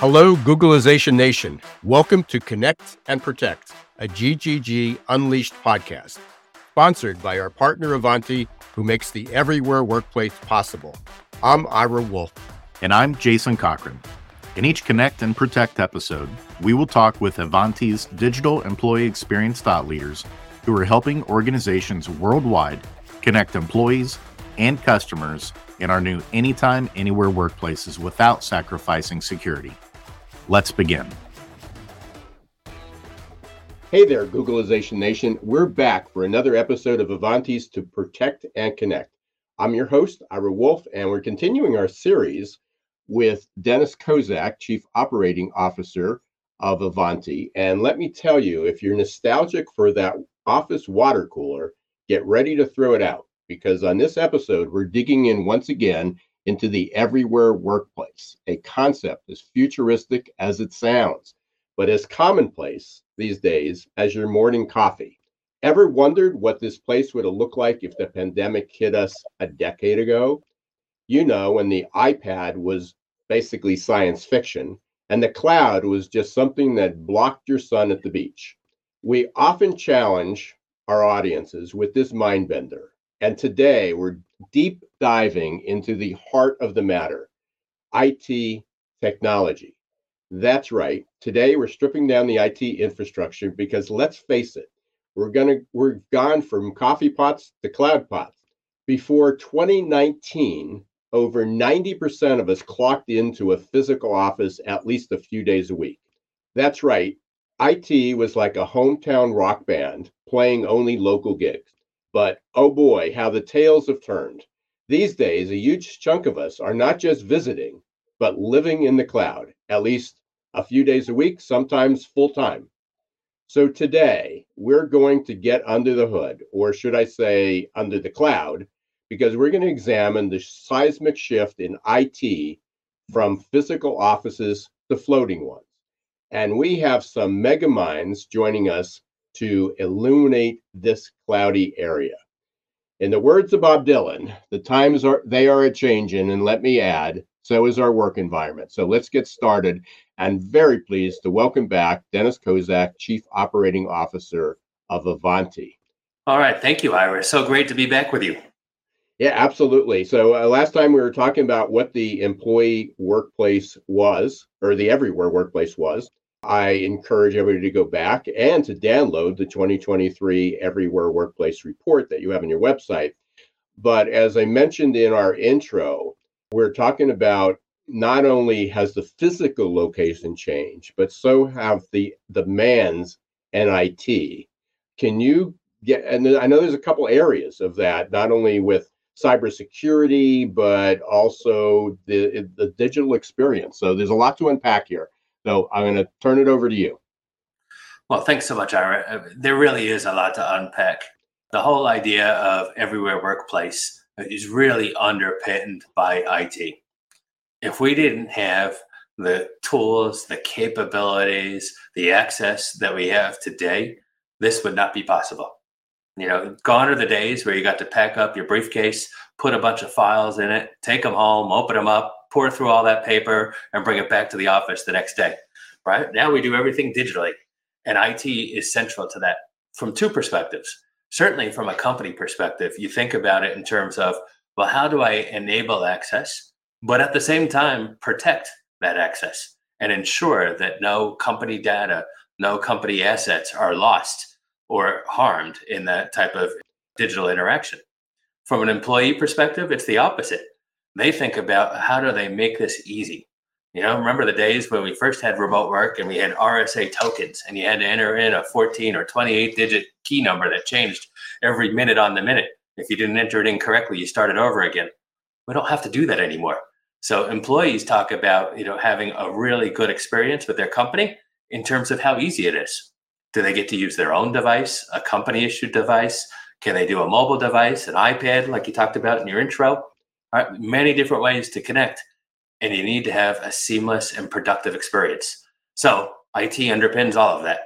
Hello, Googlization Nation. Welcome to Connect and Protect, a GGG Unleashed podcast, sponsored by our partner Ivanti, who makes the everywhere workplace possible. I'm Ira Wolf. And I'm Jason Cochran. In each Connect and Protect episode, we will talk with Ivanti's digital employee experience thought leaders who are helping organizations worldwide connect employees and customers in our new anytime, anywhere workplaces without sacrificing security. Let's begin. Hey there, Googlization Nation. We're back for another episode of Ivanti's to Protect and Connect. I'm your host, Ira Wolf, and we're continuing our series with Dennis Kozak, Chief Operating Officer of Ivanti. And let me tell you, if you're nostalgic for that office water cooler, get ready to throw it out because on this episode, we're digging in once again into the everywhere workplace, a concept as futuristic as it sounds, but as commonplace these days as your morning coffee. Ever wondered what this place would have looked like if the pandemic hit us a decade ago? You know, when the iPad was basically science fiction and the cloud was just something that blocked your sun at the beach. We often challenge our audiences with this mind bender. And today we're deep diving into the heart of the matter IT technology. That's right. Today we're stripping down the IT infrastructure because let's face it, we're gonna we're gone from coffee pots to cloud pots. Before 2019, over 90% of us clocked into a physical office at least a few days a week. That's right. IT was like a hometown rock band playing only local gigs. But oh boy, how the tails have turned. These days, a huge chunk of us are not just visiting, but living in the cloud, at least a few days a week, sometimes full time. So today, we're going to get under the hood, or should I say, under the cloud, because we're going to examine the seismic shift in IT from physical offices to floating ones. And we have some mega minds joining us to illuminate this cloudy area. In the words of Bob Dylan, the times are they are a changing, and let me add, so is our work environment. So let's get started. And very pleased to welcome back Dennis Kozak, Chief Operating Officer of Ivanti. All right, thank you, Ira. So great to be back with you. Yeah, absolutely. So uh, last time we were talking about what the employee workplace was, or the everywhere workplace was. I encourage everybody to go back and to download the 2023 Everywhere Workplace report that you have on your website. But as I mentioned in our intro, we're talking about not only has the physical location changed, but so have the demands and IT. Can you get, and I know there's a couple areas of that, not only with cybersecurity, but also the, the digital experience. So there's a lot to unpack here. So I'm going to turn it over to you. Well, thanks so much, Ira. Uh, there really is a lot to unpack. The whole idea of everywhere workplace is really underpinned by IT. If we didn't have the tools, the capabilities, the access that we have today, this would not be possible. You know, gone are the days where you got to pack up your briefcase, put a bunch of files in it, take them home, open them up, pour through all that paper and bring it back to the office the next day. Right now, we do everything digitally, and IT is central to that from two perspectives. Certainly, from a company perspective, you think about it in terms of, well, how do I enable access, but at the same time, protect that access and ensure that no company data, no company assets are lost or harmed in that type of digital interaction. From an employee perspective, it's the opposite they think about how do they make this easy. You know, remember the days when we first had remote work and we had RSA tokens and you had to enter in a 14 or 28 digit key number that changed every minute on the minute. If you didn't enter it in correctly, you started over again. We don't have to do that anymore. So employees talk about, you know, having a really good experience with their company in terms of how easy it is. Do they get to use their own device, a company issued device? Can they do a mobile device, an iPad, like you talked about in your intro? Many different ways to connect, and you need to have a seamless and productive experience. So IT underpins all of that.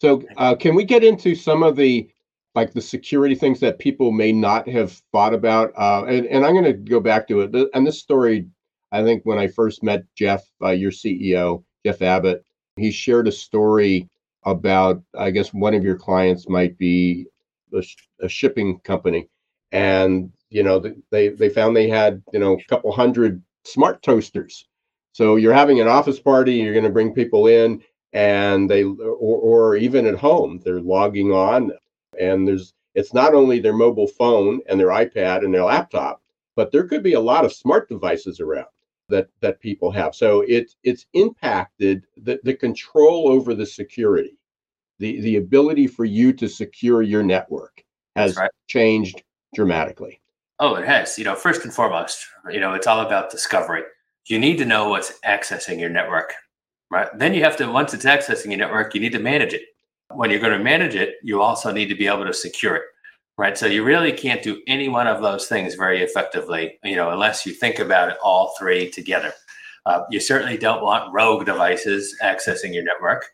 So uh, can we get into some of the like the security things that people may not have thought about? Uh, and, and I'm going to go back to it. And this story, I think when I first met Jeff, uh, your CEO, Jeff Abbott. He shared a story about, I guess, one of your clients might be a, a shipping company, and you know they they found they had you know a couple hundred smart toasters. So you're having an office party, you're going to bring people in, and they or, or even at home they're logging on, and there's it's not only their mobile phone and their iPad and their laptop, but there could be a lot of smart devices around that that people have. So it's it's impacted the, the control over the security, the the ability for you to secure your network has right. changed dramatically. Oh, it has. You know, first and foremost, you know, it's all about discovery. You need to know what's accessing your network, right? Then you have to once it's accessing your network, you need to manage it. When you're going to manage it, you also need to be able to secure it right? So you really can't do any one of those things very effectively, you know, unless you think about it all three together. Uh, you certainly don't want rogue devices accessing your network.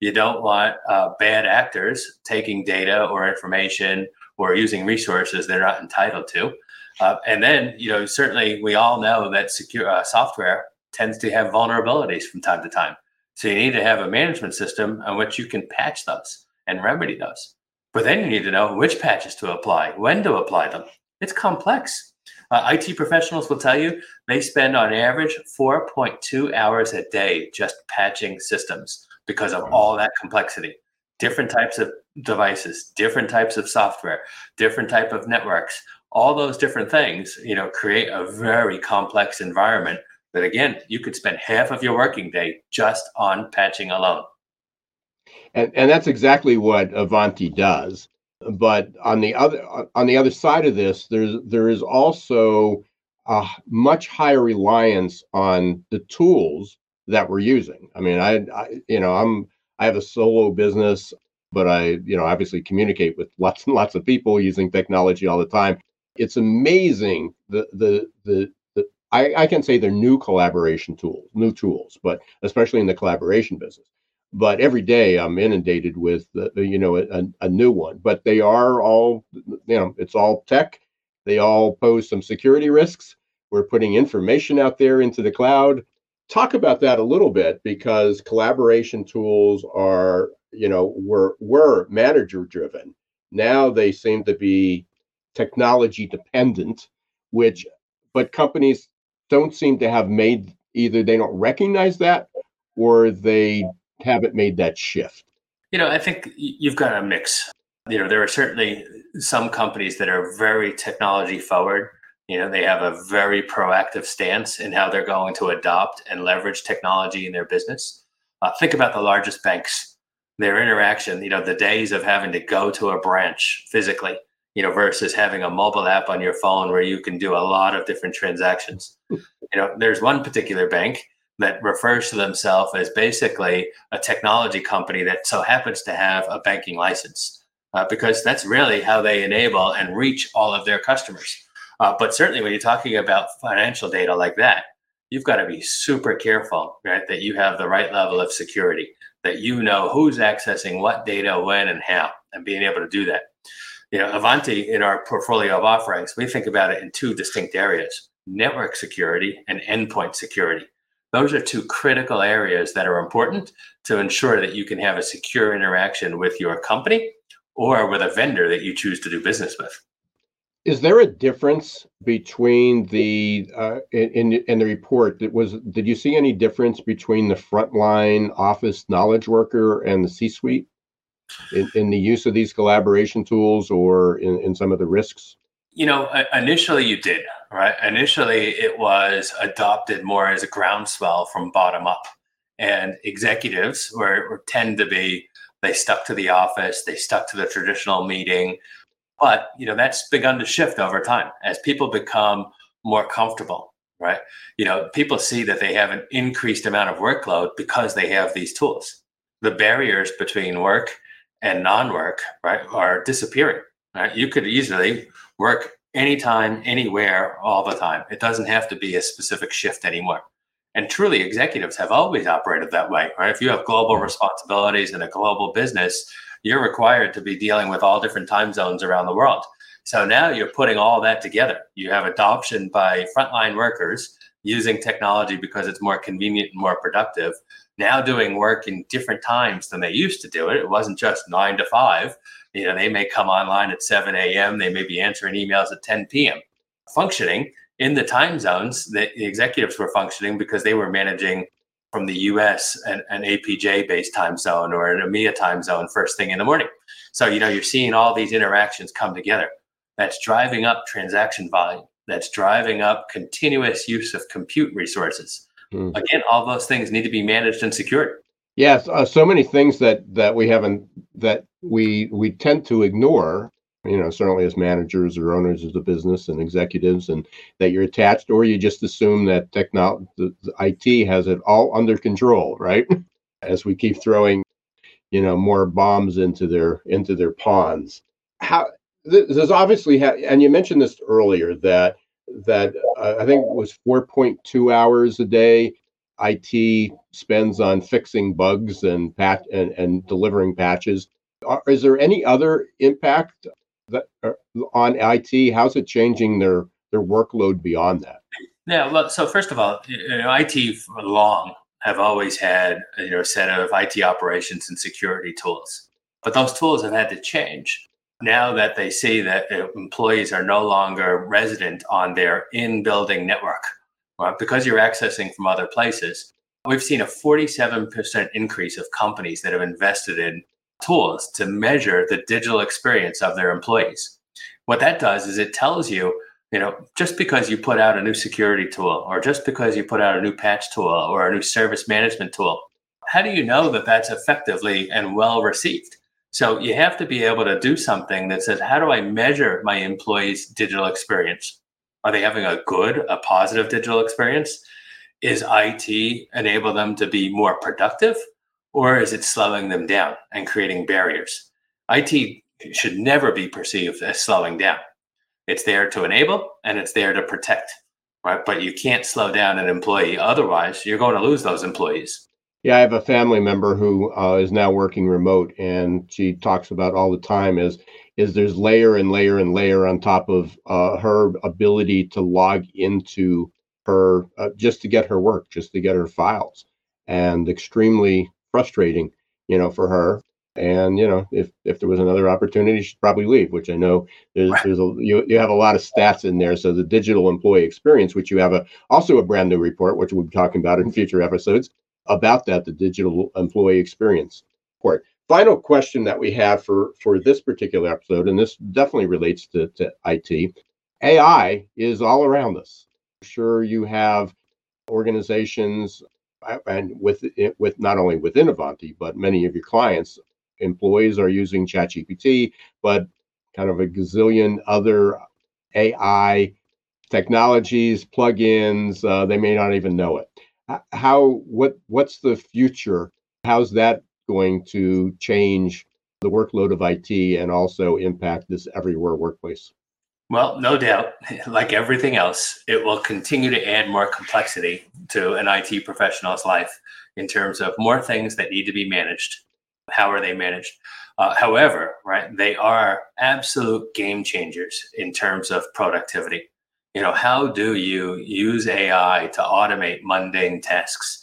You don't want uh, bad actors taking data or information or using resources they're not entitled to. Uh, and then, you know, certainly we all know that secure uh, software tends to have vulnerabilities from time to time. So you need to have a management system on which you can patch those and remedy those. But then you need to know which patches to apply, when to apply them. It's complex. Uh, IT professionals will tell you they spend on average 4.2 hours a day just patching systems because of all that complexity. Different types of devices, different types of software, different type of networks, all those different things, you know, create a very complex environment that again, you could spend half of your working day just on patching alone and and that's exactly what Ivanti does. But on the other on the other side of this, there's there is also a much higher reliance on the tools that we're using. I mean, I, I you know I'm I have a solo business, but I you know obviously communicate with lots and lots of people using technology all the time. It's amazing the the the I, I, can say they're new collaboration tools, new tools, but especially in the collaboration business but every day I'm inundated with uh, you know a, a, new one. But they are all you know it's all tech. They all pose some security risks. We're putting information out there into the cloud. Talk about that a little bit because collaboration tools are you know were were manager driven. Now they seem to be technology dependent, which but companies don't seem to have made either they don't recognize that or they haven't made that shift? You know, I think you've got a mix. You know, there are certainly some companies that are very technology forward. You know, they have a very proactive stance in how they're going to adopt and leverage technology in their business. Uh, think about the largest banks, their interaction, you know, the days of having to go to a branch physically, you know, versus having a mobile app on your phone where you can do a lot of different transactions. you know, there's one particular bank that refers to themselves as basically a technology company that so happens to have a banking license, uh, because that's really how they enable and reach all of their customers. Uh, but certainly, when you're talking about financial data like that, you've got to be super careful, right? That you have the right level of security, that you know who's accessing what data, when, and how, and being able to do that. You know, Ivanti in our portfolio of offerings, we think about it in two distinct areas network security and endpoint security those are two critical areas that are important to ensure that you can have a secure interaction with your company or with a vendor that you choose to do business with. Is there a difference between the uh, in in the report? That was did you see any difference between the frontline office knowledge worker and the C-suite in, in the use of these collaboration tools or in, in some of the risks? You know, initially you did, right? Initially it was adopted more as a groundswell from bottom up. And executives were, were tend to be, they stuck to the office, they stuck to the traditional meeting. But, you know, that's begun to shift over time as people become more comfortable, right? You know, people see that they have an increased amount of workload because they have these tools. The barriers between work and non-work, right, are disappearing. Right? You could easily work anytime, anywhere, all the time. It doesn't have to be a specific shift anymore. And truly, executives have always operated that way, right? If you have global mm-hmm. responsibilities in a global business, you're required to be dealing with all different time zones around the world. So now you're putting all that together. You have adoption by frontline workers using technology because it's more convenient and more productive. Now doing work in different times than they used to do it. It wasn't just nine to five. You know, they may come online at 7 a.m., they may be answering emails at 10 p.m. Functioning in the time zones that the executives were functioning because they were managing from the US an, an APJ based time zone or an EMEA time zone first thing in the morning. So, you know, you're seeing all these interactions come together. That's driving up transaction volume. That's driving up continuous use of compute resources. Mm. Again, all those things need to be managed and secured. Yes, uh, so many things that that we haven't that we we tend to ignore you know, certainly as managers or owners of the business and executives, and that you're attached, or you just assume that technology, the, the IT has it all under control, right? As we keep throwing, you know, more bombs into their into their ponds. How there's obviously, ha- and you mentioned this earlier that that uh, I think was 4.2 hours a day IT spends on fixing bugs and and, and delivering patches. Is there any other impact that uh, on IT? How's it changing their their workload beyond that? Yeah, well, so first of all, you know, IT for long have always had you know a set of IT operations and security tools, but those tools have had to change now that they see that employees are no longer resident on their in-building network, right? because you're accessing from other places. We've seen a 47% increase of companies that have invested in tools to measure the digital experience of their employees. What that does is it tells you, you know, just because you put out a new security tool or just because you put out a new patch tool or a new service management tool, how do you know that that's effectively and well received? So you have to be able to do something that says, how do I measure my employees' digital experience? Are they having a good, a positive digital experience? Is IT enable them to be more productive? or is it slowing them down and creating barriers? IT should never be perceived as slowing down. It's there to enable and it's there to protect, right? But you can't slow down an employee. Otherwise, you're going to lose those employees. Yeah, I have a family member who uh, is now working remote, and she talks about all the time is is there's layer and layer and layer on top of uh, her ability to log into her uh, just to get her work, just to get her files, and extremely frustrating, you know, for her. And you know, if if there was another opportunity, she'd probably leave. Which I know there's right. there's a you you have a lot of stats in there. So the digital employee experience, which you have a also a brand new report, which we'll be talking about in future episodes about that, the digital employee experience report. Final question that we have for for this particular episode, and this definitely relates to, to IT. AI is all around us. I'm sure you have organizations and with with not only within Ivanti, but many of your clients, employees are using ChatGPT, but kind of a gazillion other AI technologies, plugins. Uh, they may not even know it. How what what's the future? How's that going to change the workload of IT and also impact this everywhere workplace? Well, no doubt, like everything else, it will continue to add more complexity to an IT professional's life in terms of more things that need to be managed. How are they managed? Uh, however, right, they are absolute game changers in terms of productivity. You know, how do you use AI to automate mundane tasks?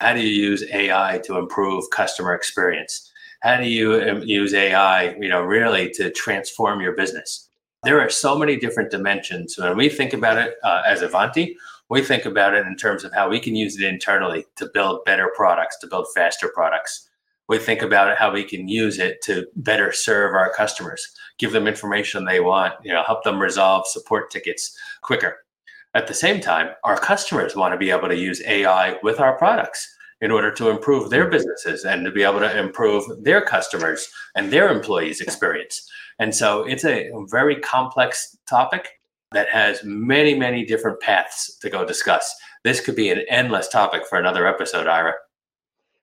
How do you use AI to improve customer experience? How do you um, use AI, you know, really to transform your business? there are so many different dimensions. When we think about it uh, as Ivanti, we think about it in terms of how we can use it internally to build better products, to build faster products. We think about how we can use it to better serve our customers, give them information they want, you know, help them resolve support tickets quicker. At the same time, our customers want to be able to use AI with our products in order to improve their businesses and to be able to improve their customers and their employees' experience. And so it's a very complex topic that has many, many different paths to go discuss. This could be an endless topic for another episode, Ira.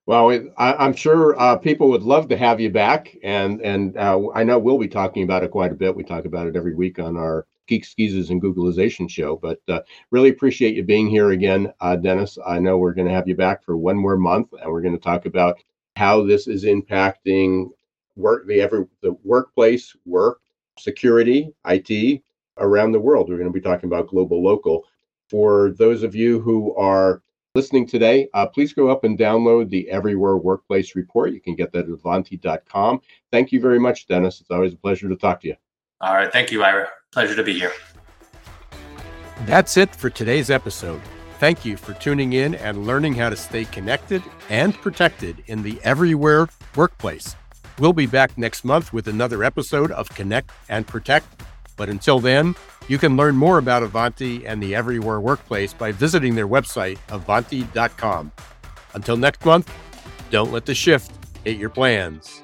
Well, I, am sure uh, people would love to have you back, and and uh, I know we'll be talking about it quite a bit. We talk about it every week on our Geeks Geezers and Googlization show. But uh, really appreciate you being here again, uh, Dennis. I know we're going to have you back for one more month, and we're going to talk about how this is impacting work the every the workplace work security it around the world we're going to be talking about global local for those of you who are listening today, uh, please go up and download the Everywhere Workplace Report. You can get that at Ivanti.com. Thank you very much, Dennis. It's always a pleasure to talk to you. All right. Thank you, Ira. Pleasure to be here. That's it for today's episode. Thank you for tuning in and learning how to stay connected and protected in the Everywhere Workplace. We'll be back next month with another episode of Connect and Protect. But until then, you can learn more about Ivanti and the Everywhere Workplace by visiting their website, ivanti.com. Until next month, don't let the shift hit your plans.